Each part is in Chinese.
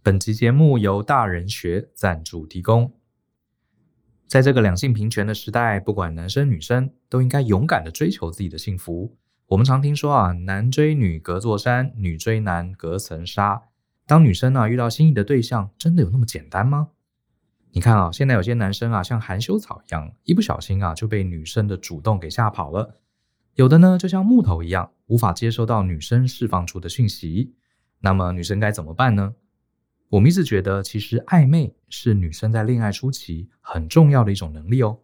本集节目由大人学赞助提供。在这个两性平权的时代，不管男生女生，都应该勇敢的追求自己的幸福。我们常听说啊，男追女隔座山，女追男隔层纱。当女生啊遇到心仪的对象，真的有那么简单吗？你看啊，现在有些男生啊，像含羞草一样，一不小心啊就被女生的主动给吓跑了。有的呢，就像木头一样，无法接收到女生释放出的讯息。那么女生该怎么办呢？我们一直觉得，其实暧昧是女生在恋爱初期很重要的一种能力哦。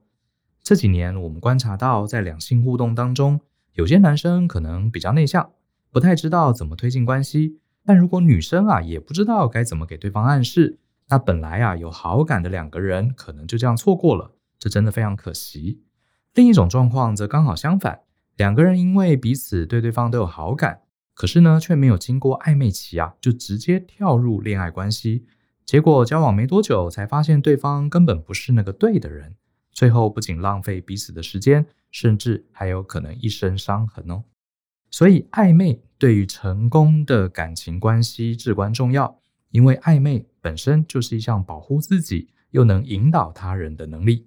这几年我们观察到，在两性互动当中，有些男生可能比较内向，不太知道怎么推进关系。但如果女生啊也不知道该怎么给对方暗示，那本来啊有好感的两个人可能就这样错过了，这真的非常可惜。另一种状况则刚好相反，两个人因为彼此对对方都有好感。可是呢，却没有经过暧昧期啊，就直接跳入恋爱关系，结果交往没多久，才发现对方根本不是那个对的人，最后不仅浪费彼此的时间，甚至还有可能一身伤痕哦。所以暧昧对于成功的感情关系至关重要，因为暧昧本身就是一项保护自己又能引导他人的能力。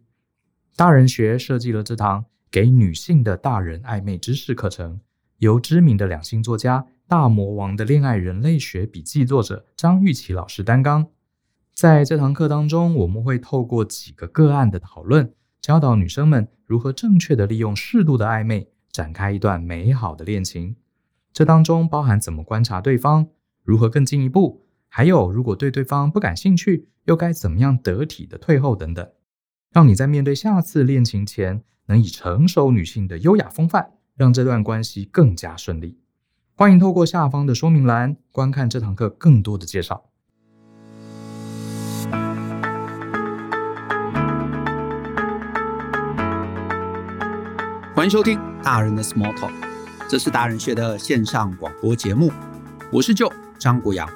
大人学设计了这堂给女性的大人暧昧知识课程。由知名的两性作家、大魔王的恋爱人类学笔记作者张玉琪老师担纲，在这堂课当中，我们会透过几个个案的讨论，教导女生们如何正确的利用适度的暧昧，展开一段美好的恋情。这当中包含怎么观察对方，如何更进一步，还有如果对对方不感兴趣，又该怎么样得体的退后等等，让你在面对下次恋情前，能以成熟女性的优雅风范。让这段关系更加顺利。欢迎透过下方的说明栏观看这堂课更多的介绍。欢迎收听大人的 Small Talk，这是大人学的线上广播节目。我是 Joe 张国阳。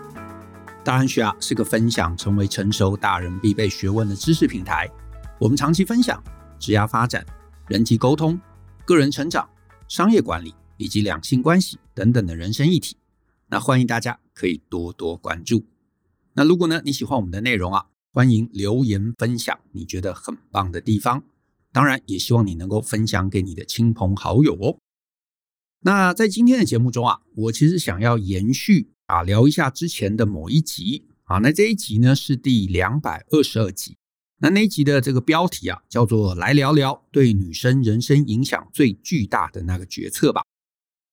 大人学啊是个分享成为成熟大人必备学问的知识平台。我们长期分享职业发展、人际沟通、个人成长。商业管理以及两性关系等等的人生议题，那欢迎大家可以多多关注。那如果呢你喜欢我们的内容啊，欢迎留言分享你觉得很棒的地方。当然也希望你能够分享给你的亲朋好友哦。那在今天的节目中啊，我其实想要延续啊聊一下之前的某一集啊，那这一集呢是第两百二十二集。那那一集的这个标题啊，叫做“来聊聊对女生人生影响最巨大的那个决策吧”。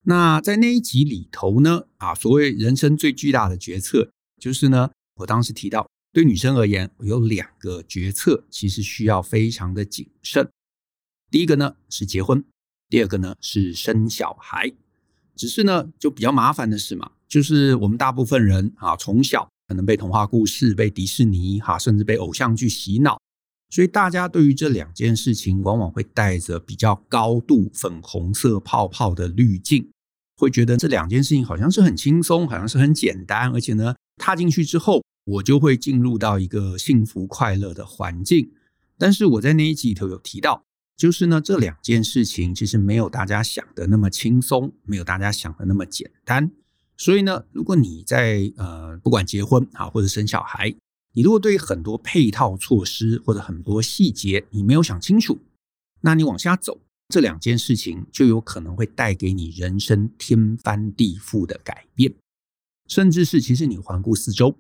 那在那一集里头呢，啊，所谓人生最巨大的决策，就是呢，我当时提到，对女生而言，有两个决策其实需要非常的谨慎。第一个呢是结婚，第二个呢是生小孩。只是呢，就比较麻烦的是嘛，就是我们大部分人啊，从小。可能被童话故事、被迪士尼哈，甚至被偶像剧洗脑，所以大家对于这两件事情，往往会带着比较高度粉红色泡泡的滤镜，会觉得这两件事情好像是很轻松，好像是很简单，而且呢，踏进去之后，我就会进入到一个幸福快乐的环境。但是我在那一集里头有提到，就是呢，这两件事情其实没有大家想的那么轻松，没有大家想的那么简单。所以呢，如果你在呃不管结婚啊或者生小孩，你如果对很多配套措施或者很多细节你没有想清楚，那你往下走，这两件事情就有可能会带给你人生天翻地覆的改变，甚至是其实你环顾四周，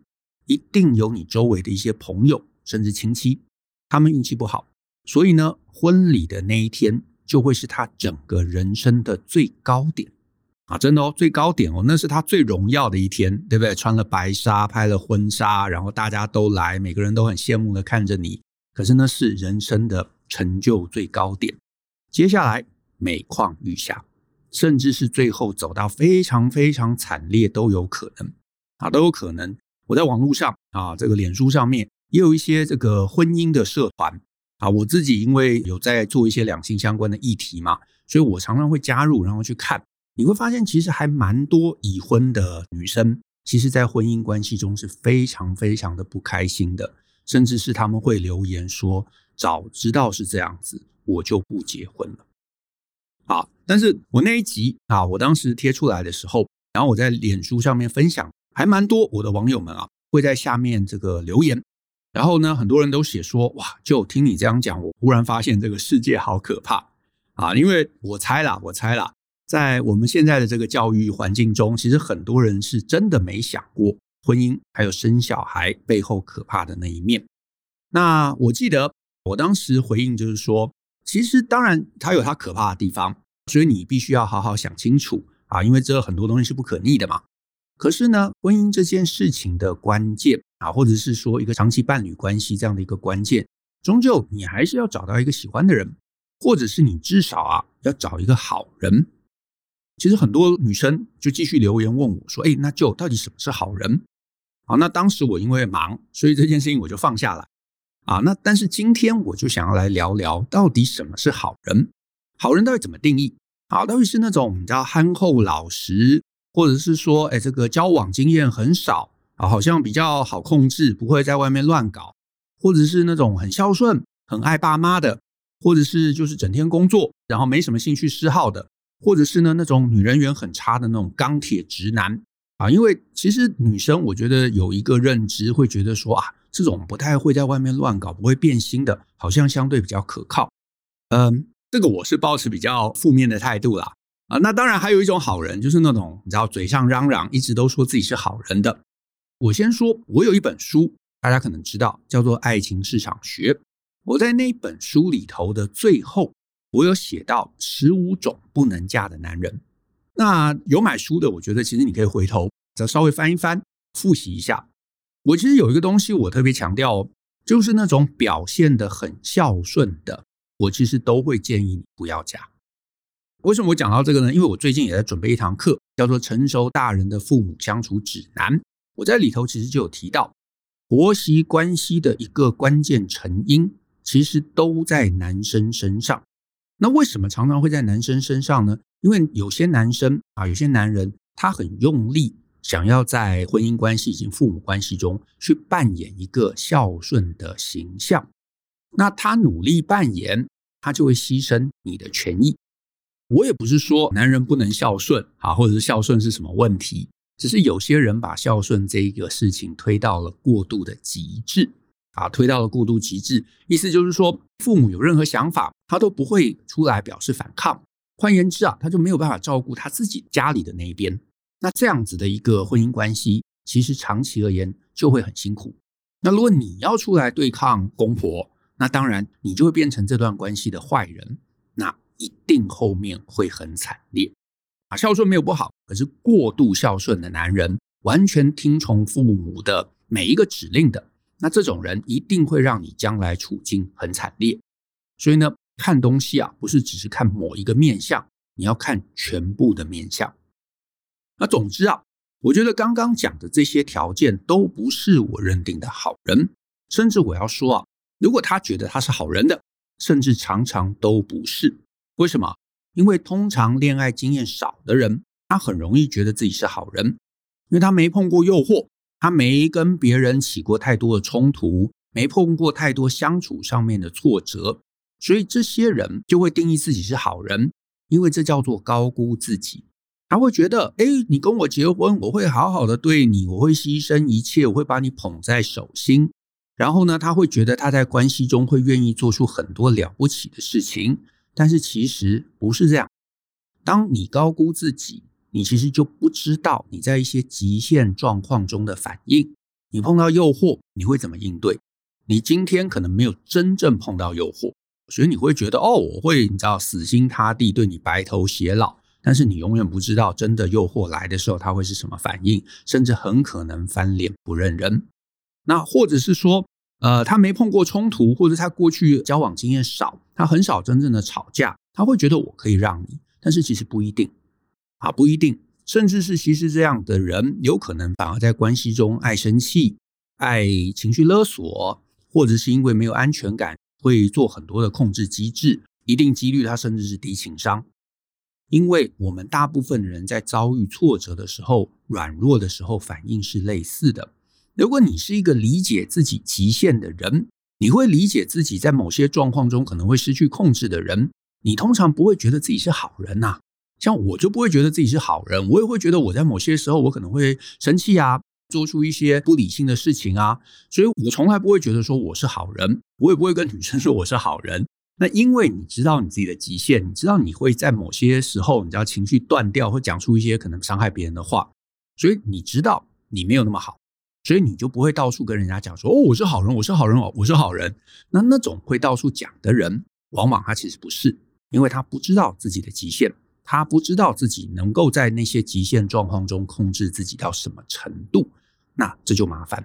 一定有你周围的一些朋友甚至亲戚，他们运气不好，所以呢，婚礼的那一天就会是他整个人生的最高点。啊，真的哦，最高点哦，那是他最荣耀的一天，对不对？穿了白纱，拍了婚纱，然后大家都来，每个人都很羡慕的看着你。可是那是人生的成就最高点，接下来每况愈下，甚至是最后走到非常非常惨烈都有可能啊，都有可能。我在网络上啊，这个脸书上面也有一些这个婚姻的社团啊，我自己因为有在做一些两性相关的议题嘛，所以我常常会加入，然后去看。你会发现，其实还蛮多已婚的女生，其实，在婚姻关系中是非常非常的不开心的，甚至是他们会留言说：“早知道是这样子，我就不结婚了。”啊，但是我那一集啊，我当时贴出来的时候，然后我在脸书上面分享，还蛮多我的网友们啊，会在下面这个留言，然后呢，很多人都写说，哇，就听你这样讲，我忽然发现这个世界好可怕啊！因为我猜啦，我猜啦，在我们现在的这个教育环境中，其实很多人是真的没想过婚姻还有生小孩背后可怕的那一面。那我记得我当时回应就是说，其实当然它有它可怕的地方，所以你必须要好好想清楚啊，因为这很多东西是不可逆的嘛。可是呢，婚姻这件事情的关键啊，或者是说一个长期伴侣关系这样的一个关键，终究你还是要找到一个喜欢的人，或者是你至少啊要找一个好人。其实很多女生就继续留言问我说：“哎，那就到底什么是好人？”好，那当时我因为忙，所以这件事情我就放下来啊。那但是今天我就想要来聊聊，到底什么是好人？好人到底怎么定义？好，到底是那种你知道憨厚老实？或者是说，哎，这个交往经验很少啊，好像比较好控制，不会在外面乱搞；或者是那种很孝顺、很爱爸妈的；或者是就是整天工作，然后没什么兴趣嗜好的；或者是呢那种女人缘很差的那种钢铁直男啊。因为其实女生，我觉得有一个认知，会觉得说啊，这种不太会在外面乱搞、不会变心的，好像相对比较可靠。嗯，这个我是抱持比较负面的态度啦。啊，那当然还有一种好人，就是那种你知道嘴上嚷嚷，一直都说自己是好人的。我先说，我有一本书，大家可能知道，叫做《爱情市场学》。我在那本书里头的最后，我有写到十五种不能嫁的男人。那有买书的，我觉得其实你可以回头再稍微翻一翻，复习一下。我其实有一个东西，我特别强调哦，就是那种表现得很孝顺的，我其实都会建议你不要嫁。为什么我讲到这个呢？因为我最近也在准备一堂课，叫做《成熟大人的父母相处指南》。我在里头其实就有提到，婆媳关系的一个关键成因，其实都在男生身上。那为什么常常会在男生身上呢？因为有些男生啊，有些男人，他很用力，想要在婚姻关系以及父母关系中去扮演一个孝顺的形象。那他努力扮演，他就会牺牲你的权益。我也不是说男人不能孝顺啊，或者是孝顺是什么问题，只是有些人把孝顺这一个事情推到了过度的极致啊，推到了过度极致，意思就是说，父母有任何想法，他都不会出来表示反抗。换言之啊，他就没有办法照顾他自己家里的那一边。那这样子的一个婚姻关系，其实长期而言就会很辛苦。那如果你要出来对抗公婆，那当然你就会变成这段关系的坏人。那一定后面会很惨烈啊！孝顺没有不好，可是过度孝顺的男人，完全听从父母的每一个指令的，那这种人一定会让你将来处境很惨烈。所以呢，看东西啊，不是只是看某一个面相，你要看全部的面相。那总之啊，我觉得刚刚讲的这些条件都不是我认定的好人，甚至我要说啊，如果他觉得他是好人的，甚至常常都不是。为什么？因为通常恋爱经验少的人，他很容易觉得自己是好人，因为他没碰过诱惑，他没跟别人起过太多的冲突，没碰过太多相处上面的挫折，所以这些人就会定义自己是好人，因为这叫做高估自己。他会觉得，哎，你跟我结婚，我会好好的对你，我会牺牲一切，我会把你捧在手心。然后呢，他会觉得他在关系中会愿意做出很多了不起的事情。但是其实不是这样。当你高估自己，你其实就不知道你在一些极限状况中的反应。你碰到诱惑，你会怎么应对？你今天可能没有真正碰到诱惑，所以你会觉得哦，我会你知道死心塌地对你白头偕老。但是你永远不知道真的诱惑来的时候，他会是什么反应，甚至很可能翻脸不认人。那或者是说，呃，他没碰过冲突，或者他过去交往经验少，他很少真正的吵架，他会觉得我可以让你，但是其实不一定啊，不一定，甚至是其实这样的人有可能反而在关系中爱生气、爱情绪勒索，或者是因为没有安全感，会做很多的控制机制，一定几率他甚至是低情商，因为我们大部分人在遭遇挫折的时候、软弱的时候，反应是类似的。如果你是一个理解自己极限的人，你会理解自己在某些状况中可能会失去控制的人，你通常不会觉得自己是好人呐。像我就不会觉得自己是好人，我也会觉得我在某些时候我可能会生气啊，做出一些不理性的事情啊。所以我从来不会觉得说我是好人，我也不会跟女生 说我是好人。那因为你知道你自己的极限，你知道你会在某些时候，你知道情绪断掉，会讲出一些可能伤害别人的话，所以你知道你没有那么好，所以你就不会到处跟人家讲说哦，我是好人，我是好人哦，我是好人。那那种会到处讲的人，往往他其实不是，因为他不知道自己的极限，他不知道自己能够在那些极限状况中控制自己到什么程度，那这就麻烦。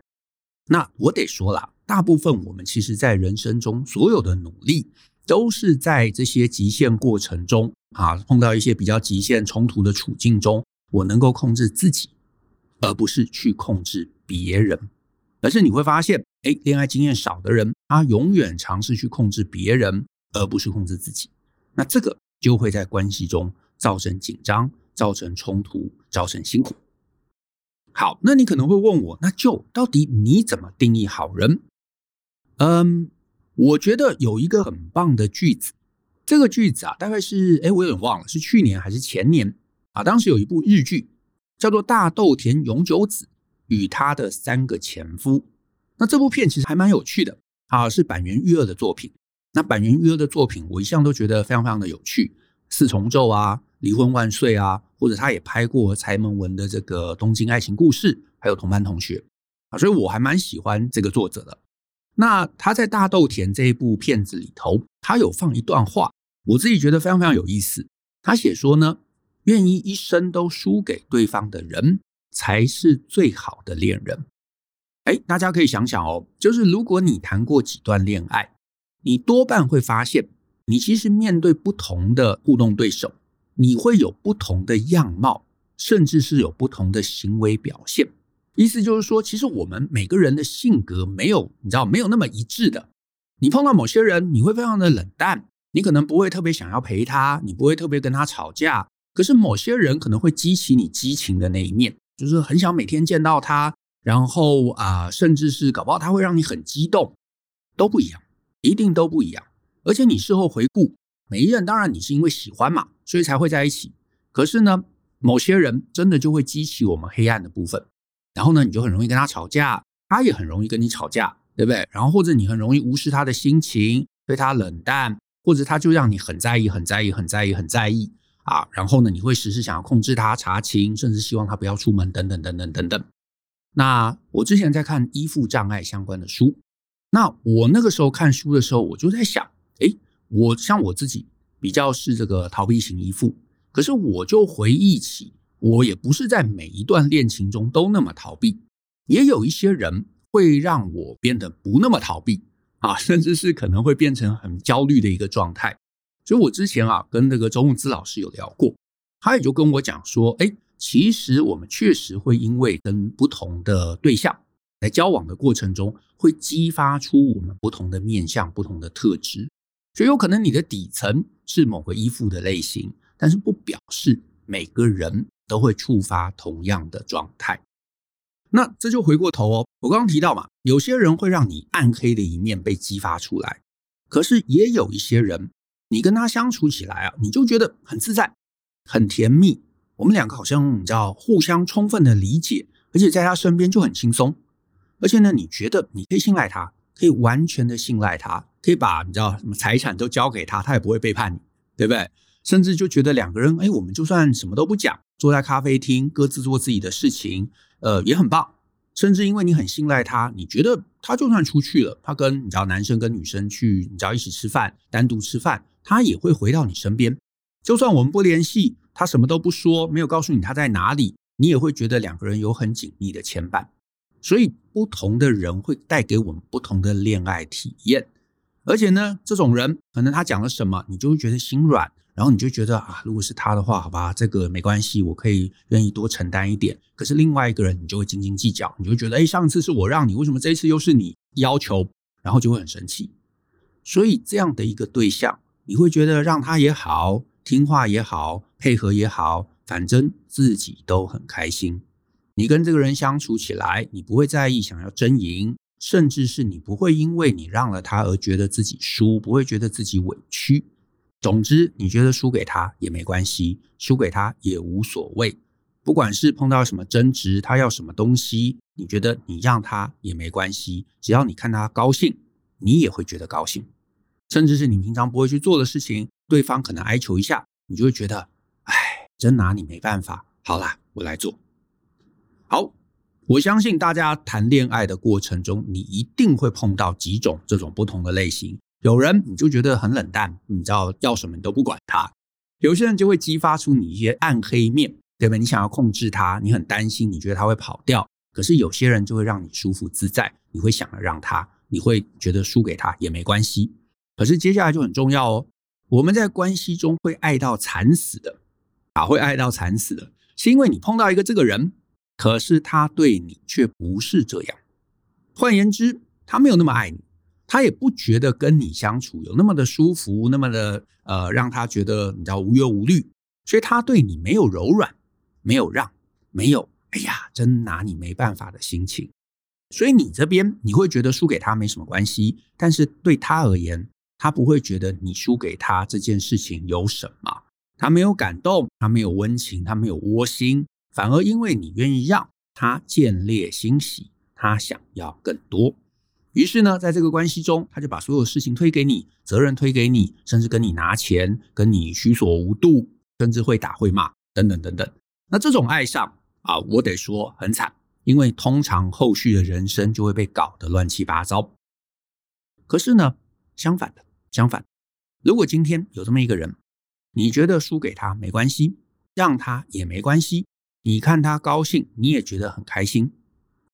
那我得说了，大部分我们其实在人生中所有的努力。都是在这些极限过程中啊，碰到一些比较极限冲突的处境中，我能够控制自己，而不是去控制别人。但是你会发现，哎，恋爱经验少的人，他永远尝试去控制别人，而不是控制自己。那这个就会在关系中造成紧张，造成冲突，造成辛苦。好，那你可能会问我，那就到底你怎么定义好人？嗯。我觉得有一个很棒的句子，这个句子啊，大概是哎，我有点忘了，是去年还是前年啊？当时有一部日剧叫做《大豆田永久子与他的三个前夫》。那这部片其实还蛮有趣的啊，是坂元裕二的作品。那坂元裕二的作品，我一向都觉得非常非常的有趣，《四重奏》啊，《离婚万岁》啊，或者他也拍过柴门文的这个《东京爱情故事》，还有《同班同学》啊，所以我还蛮喜欢这个作者的。那他在大豆田这一部片子里头，他有放一段话，我自己觉得非常非常有意思。他写说呢，愿意一生都输给对方的人，才是最好的恋人。哎，大家可以想想哦，就是如果你谈过几段恋爱，你多半会发现，你其实面对不同的互动对手，你会有不同的样貌，甚至是有不同的行为表现。意思就是说，其实我们每个人的性格没有，你知道，没有那么一致的。你碰到某些人，你会非常的冷淡，你可能不会特别想要陪他，你不会特别跟他吵架。可是某些人可能会激起你激情的那一面，就是很想每天见到他，然后啊、甚至是搞不好他会让你很激动，都不一样，一定都不一样。而且你事后回顾，每一任当然你是因为喜欢嘛，所以才会在一起。可是呢，某些人真的就会激起我们黑暗的部分。然后呢，你就很容易跟他吵架，他也很容易跟你吵架，对不对？然后或者你很容易无视他的心情，对他冷淡，或者他就让你很在意、很在意、很在意、很在意啊。然后呢，你会时时想要控制他、查勤，甚至希望他不要出门，等等等等等等。那我之前在看依附障碍相关的书，那我那个时候看书的时候，我就在想，诶，我像我自己比较是这个逃避型依附，可是我就回忆起。我也不是在每一段恋情中都那么逃避，也有一些人会让我变得不那么逃避啊，甚至是可能会变成很焦虑的一个状态。所以我之前啊跟那个周慕姿老师有聊过，他也就跟我讲说，哎，其实我们确实会因为跟不同的对象在交往的过程中，会激发出我们不同的面向、不同的特质。所以有可能你的底层是某个依附的类型，但是不表示每个人。都会触发同样的状态，那这就回过头哦。我刚刚提到嘛，有些人会让你暗黑的一面被激发出来，可是也有一些人，你跟他相处起来啊，你就觉得很自在、很甜蜜。我们两个好像你知道互相充分的理解，而且在他身边就很轻松。而且呢，你觉得你可以信赖他，可以完全的信赖他，可以把你知道什么财产都交给他，他也不会背叛你，对不对？甚至就觉得两个人，哎，我们就算什么都不讲，坐在咖啡厅各自做自己的事情，呃，也很棒。甚至因为你很信赖他，你觉得他就算出去了，他跟你知道男生跟女生去，你知道一起吃饭，单独吃饭，他也会回到你身边。就算我们不联系，他什么都不说，没有告诉你他在哪里，你也会觉得两个人有很紧密的牵绊。所以不同的人会带给我们不同的恋爱体验，而且呢，这种人可能他讲了什么，你就会觉得心软。然后你就觉得啊，如果是他的话，好吧，这个没关系，我可以愿意多承担一点。可是另外一个人，你就会斤斤计较，你就觉得，哎，上次是我让你，为什么这一次又是你要求？然后就会很生气。所以这样的一个对象，你会觉得让他也好，听话也好，配合也好，反正自己都很开心。你跟这个人相处起来，你不会在意想要争赢，甚至是你不会因为你让了他而觉得自己输，不会觉得自己委屈。总之，你觉得输给他也没关系，输给他也无所谓。不管是碰到什么争执，他要什么东西，你觉得你让他也没关系，只要你看他高兴，你也会觉得高兴。甚至是你平常不会去做的事情，对方可能哀求一下，你就会觉得，哎，真拿你没办法。好啦，我来做。好，我相信大家谈恋爱的过程中，你一定会碰到几种这种不同的类型。有人你就觉得很冷淡，你知道要什么你都不管他；有些人就会激发出你一些暗黑面。对吧？你想要控制他，你很担心，你觉得他会跑掉。可是有些人就会让你舒服自在，你会想要让他，你会觉得输给他也没关系。可是接下来就很重要哦，我们在关系中会爱到惨死的啊，会爱到惨死的，是因为你碰到一个这个人，可是他对你却不是这样。换言之，他没有那么爱你，他也不觉得跟你相处有那么的舒服，那么的呃，让他觉得你知道无忧无虑，所以他对你没有柔软。没有让，没有，哎呀，真拿你没办法的心情，所以你这边你会觉得输给他没什么关系，但是对他而言，他不会觉得你输给他这件事情有什么，他没有感动，他没有温情，他没有窝心，反而因为你愿意让他见猎心喜，他想要更多，于是呢，在这个关系中，他就把所有事情推给你，责任推给你，甚至跟你拿钱，跟你须索无度，甚至会打会骂，等等等等。那这种爱上啊，我得说很惨，因为通常后续的人生就会被搞得乱七八糟。可是呢，相反的，相反，如果今天有这么一个人，你觉得输给他没关系，让他也没关系，你看他高兴，你也觉得很开心，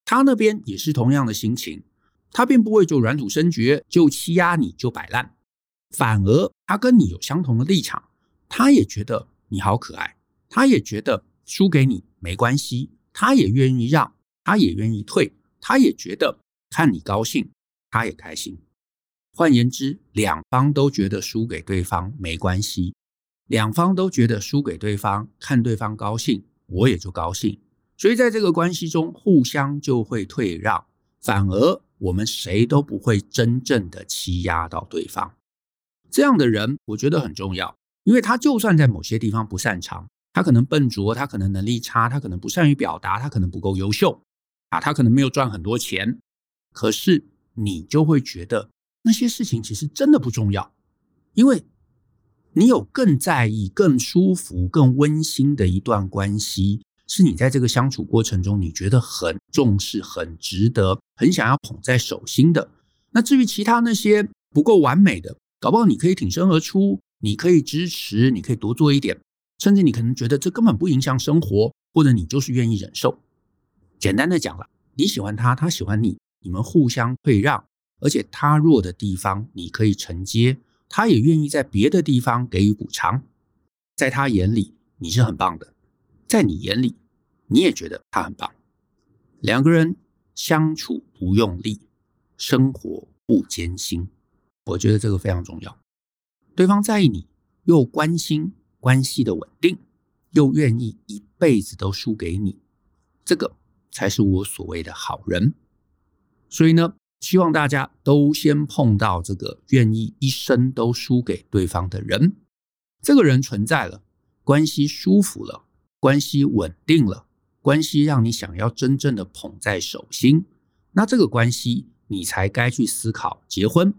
他那边也是同样的心情，他并不会就软土深掘，就欺压你，就摆烂，反而他跟你有相同的立场，他也觉得你好可爱，他也觉得。输给你没关系，他也愿意让，他也愿意退，他也觉得看你高兴，他也开心。换言之，两方都觉得输给对方没关系，两方都觉得输给对方，看对方高兴，我也就高兴。所以在这个关系中，互相就会退让，反而我们谁都不会真正的欺压到对方。这样的人，我觉得很重要，因为他就算在某些地方不擅长。他可能笨拙，他可能能力差，他可能不善于表达，他可能不够优秀，啊，他可能没有赚很多钱。可是你就会觉得那些事情其实真的不重要，因为你有更在意、更舒服、更温馨的一段关系，是你在这个相处过程中你觉得很重视、很值得、很想要捧在手心的。那至于其他那些不够完美的，搞不好你可以挺身而出，你可以支持，你可以多做一点。甚至你可能觉得这根本不影响生活，或者你就是愿意忍受。简单的讲了，你喜欢他，他喜欢你，你们互相退让，而且他弱的地方你可以承接，他也愿意在别的地方给予补偿。在他眼里你是很棒的，在你眼里你也觉得他很棒。两个人相处不用力，生活不艰辛。我觉得这个非常重要。对方在意你，又关心。关系的稳定，又愿意一辈子都输给你，这个才是我所谓的好人。所以呢，希望大家都先碰到这个愿意一生都输给对方的人。这个人存在了，关系舒服了，关系稳定了，关系让你想要真正的捧在手心，那这个关系你才该去思考结婚，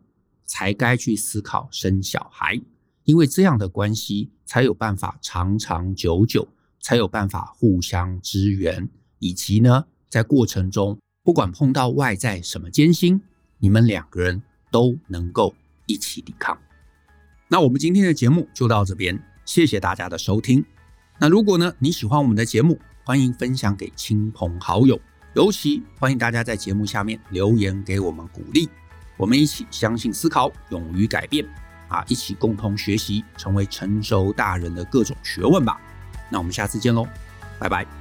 才该去思考生小孩。因为这样的关系才有办法长长久久，才有办法互相支援，以及呢，在过程中不管碰到外在什么艰辛，你们两个人都能够一起抵抗。那我们今天的节目就到这边，谢谢大家的收听。那如果呢，你喜欢我们的节目，欢迎分享给亲朋好友，尤其欢迎大家在节目下面留言给我们鼓励，我们一起相信、思考、勇于改变。啊，一起共同学习，成为成熟大人的各种学问吧。那我们下次见喽，拜拜。